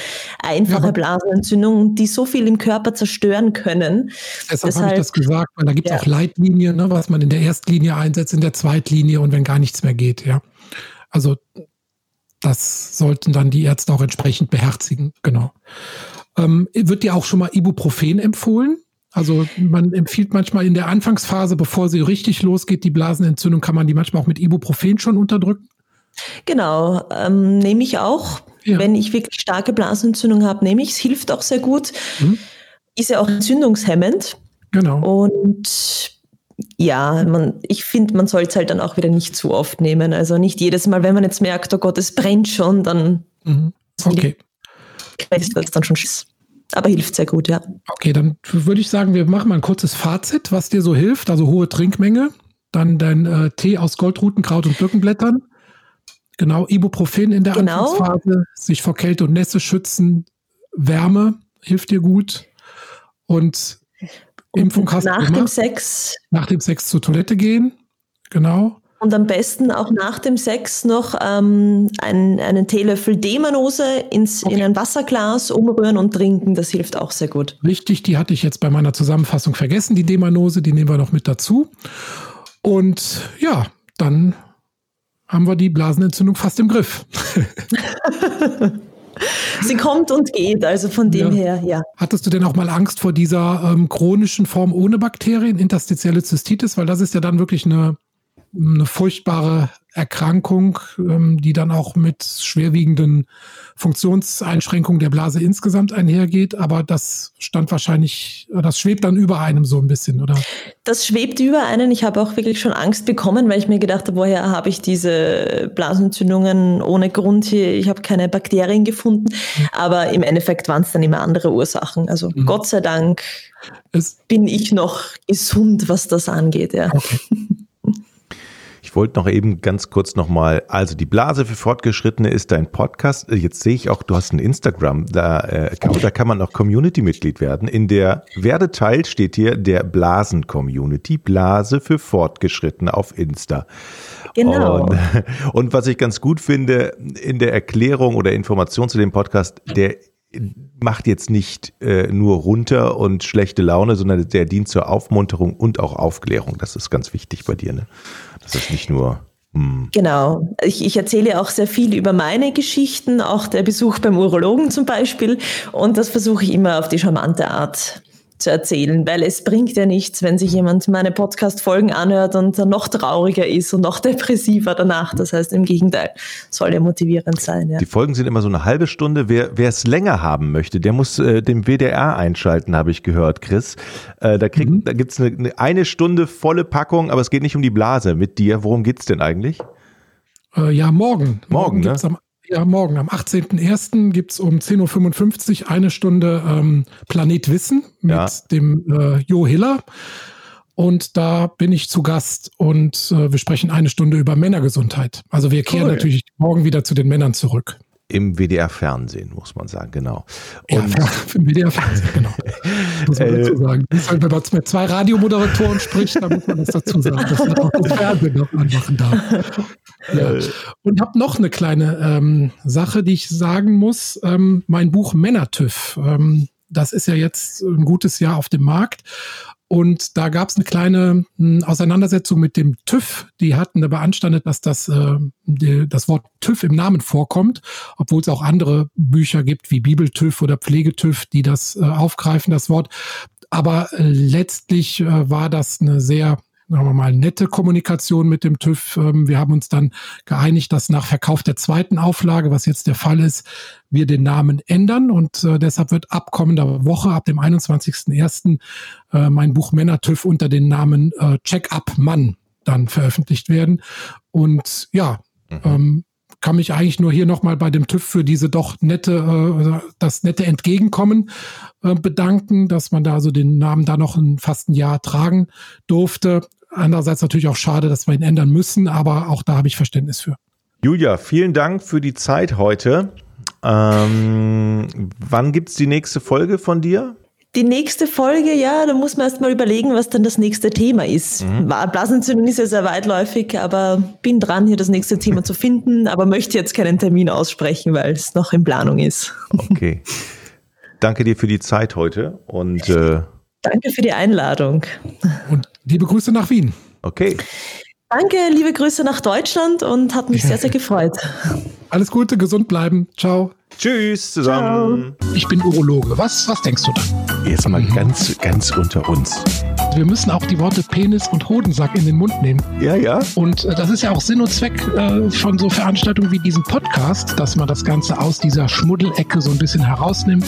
einfache ja, Blasenentzündung, die so viel im Körper zerstören können. Deshalb, habe ich das gesagt, weil da gibt es ja. auch Leitlinien, ne, was man in der Erstlinie einsetzt, in der Zweitlinie und wenn gar nichts mehr geht, ja. Also das sollten dann die Ärzte auch entsprechend beherzigen, genau. Ähm, wird dir auch schon mal Ibuprofen empfohlen? Also man empfiehlt manchmal in der Anfangsphase, bevor sie richtig losgeht, die Blasenentzündung, kann man die manchmal auch mit Ibuprofen schon unterdrücken? Genau, ähm, nehme ich auch. Ja. Wenn ich wirklich starke Blasenentzündung habe, nehme ich es. Hilft auch sehr gut. Mhm. Ist ja auch entzündungshemmend. Genau. Und ja, man, ich finde, man soll es halt dann auch wieder nicht zu oft nehmen. Also nicht jedes Mal, wenn man jetzt merkt, oh Gott, es brennt schon, dann mhm. okay. das dann schon Schiss aber hilft sehr gut, ja. Okay, dann würde ich sagen, wir machen mal ein kurzes Fazit, was dir so hilft. Also hohe Trinkmenge, dann dein äh, Tee aus Goldrutenkraut und Birkenblättern. Genau, Ibuprofen in der genau. Anfangsphase, sich vor Kälte und Nässe schützen, Wärme hilft dir gut und, Impfung hast nach du dem Sex. Nach dem Sex zur Toilette gehen, genau. Und am besten auch nach dem Sex noch ähm, ein, einen Teelöffel Demanose ins, okay. in ein Wasserglas umrühren und trinken. Das hilft auch sehr gut. Richtig, die hatte ich jetzt bei meiner Zusammenfassung vergessen, die Demanose. Die nehmen wir noch mit dazu. Und ja, dann haben wir die Blasenentzündung fast im Griff. Sie kommt und geht, also von dem ja. her, ja. Hattest du denn auch mal Angst vor dieser ähm, chronischen Form ohne Bakterien, interstitielle Zystitis? Weil das ist ja dann wirklich eine eine furchtbare Erkrankung, ähm, die dann auch mit schwerwiegenden Funktionseinschränkungen der Blase insgesamt einhergeht. Aber das stand wahrscheinlich, das schwebt dann über einem so ein bisschen, oder? Das schwebt über einen. Ich habe auch wirklich schon Angst bekommen, weil ich mir gedacht habe, woher habe ich diese Blasenentzündungen ohne Grund hier? Ich habe keine Bakterien gefunden. Aber im Endeffekt waren es dann immer andere Ursachen. Also mhm. Gott sei Dank es bin ich noch gesund, was das angeht. Ja. Okay. Ich wollte noch eben ganz kurz nochmal, also die Blase für Fortgeschrittene ist dein Podcast. Jetzt sehe ich auch, du hast ein Instagram, da, äh, kann, da kann man auch Community-Mitglied werden. In der Werdeteil steht hier der Blasen-Community, Blase für Fortgeschrittene auf Insta. Genau. Und, und was ich ganz gut finde, in der Erklärung oder Information zu dem Podcast, der macht jetzt nicht äh, nur runter und schlechte Laune, sondern der dient zur Aufmunterung und auch Aufklärung. Das ist ganz wichtig bei dir. Ne? Das ist nicht nur hm. Genau. Ich, ich erzähle auch sehr viel über meine Geschichten, auch der Besuch beim Urologen zum Beispiel. Und das versuche ich immer auf die charmante Art zu erzählen, weil es bringt ja nichts, wenn sich jemand meine Podcast-Folgen anhört und dann noch trauriger ist und noch depressiver danach. Das heißt, im Gegenteil, soll ja motivierend sein. Ja. Die Folgen sind immer so eine halbe Stunde. Wer es länger haben möchte, der muss äh, den WDR einschalten, habe ich gehört, Chris. Äh, da kriegt, mhm. da gibt's eine, eine Stunde volle Packung, aber es geht nicht um die Blase mit dir. Worum geht's denn eigentlich? Äh, ja, morgen. Morgen, morgen ne? Ja, morgen am 18.01. gibt es um 10.55 Uhr eine Stunde ähm, Planet Wissen mit ja. dem äh, Jo Hiller. Und da bin ich zu Gast und äh, wir sprechen eine Stunde über Männergesundheit. Also wir kehren cool. natürlich morgen wieder zu den Männern zurück. Im WDR-Fernsehen, muss man sagen, genau. Und ja, im WDR-Fernsehen, genau. muss man dazu äh, sagen. Wenn man mit zwei Radiomoderatoren spricht, dann muss man das dazu sagen, dass man auch das Fernsehen noch anmachen darf. Ja. Äh. Und habe noch eine kleine ähm, Sache, die ich sagen muss. Ähm, mein Buch Männertüff, ähm, das ist ja jetzt ein gutes Jahr auf dem Markt. Und da gab es eine kleine hm, Auseinandersetzung mit dem TÜV. Die hatten da beanstandet, dass das, äh, die, das Wort TÜV im Namen vorkommt, obwohl es auch andere Bücher gibt, wie Bibel-TÜV oder Pflege-TÜV, die das äh, aufgreifen, das Wort. Aber äh, letztlich äh, war das eine sehr sagen wir mal, nette Kommunikation mit dem TÜV. Ähm, wir haben uns dann geeinigt, dass nach Verkauf der zweiten Auflage, was jetzt der Fall ist, wir den Namen ändern und äh, deshalb wird ab kommender Woche, ab dem 21.01. Äh, mein Buch Männer TÜV unter den Namen äh, Check-up Mann dann veröffentlicht werden. Und ja, mhm. ähm, kann mich eigentlich nur hier nochmal bei dem TÜV für diese doch nette, äh, das nette Entgegenkommen äh, bedanken, dass man da also den Namen da noch ein, fast ein Jahr tragen durfte. Andererseits natürlich auch schade, dass wir ihn ändern müssen, aber auch da habe ich Verständnis für. Julia, vielen Dank für die Zeit heute. Ähm, wann gibt es die nächste Folge von dir? Die nächste Folge, ja, da muss man erst mal überlegen, was dann das nächste Thema ist. Mhm. Blasenentzündung ist ja sehr weitläufig, aber bin dran, hier das nächste Thema zu finden, aber möchte jetzt keinen Termin aussprechen, weil es noch in Planung ist. Okay. Danke dir für die Zeit heute und äh Danke für die Einladung. Und liebe Grüße nach Wien. Okay. Danke, liebe Grüße nach Deutschland und hat mich sehr, sehr gefreut. Alles Gute, gesund bleiben. Ciao. Tschüss zusammen. Ciao. Ich bin Urologe. Was, was denkst du da? Jetzt mal ganz, ganz unter uns. Wir müssen auch die Worte Penis und Hodensack in den Mund nehmen. Ja, ja. Und äh, das ist ja auch Sinn und Zweck äh, von so Veranstaltungen wie diesem Podcast, dass man das Ganze aus dieser Schmuddelecke so ein bisschen herausnimmt.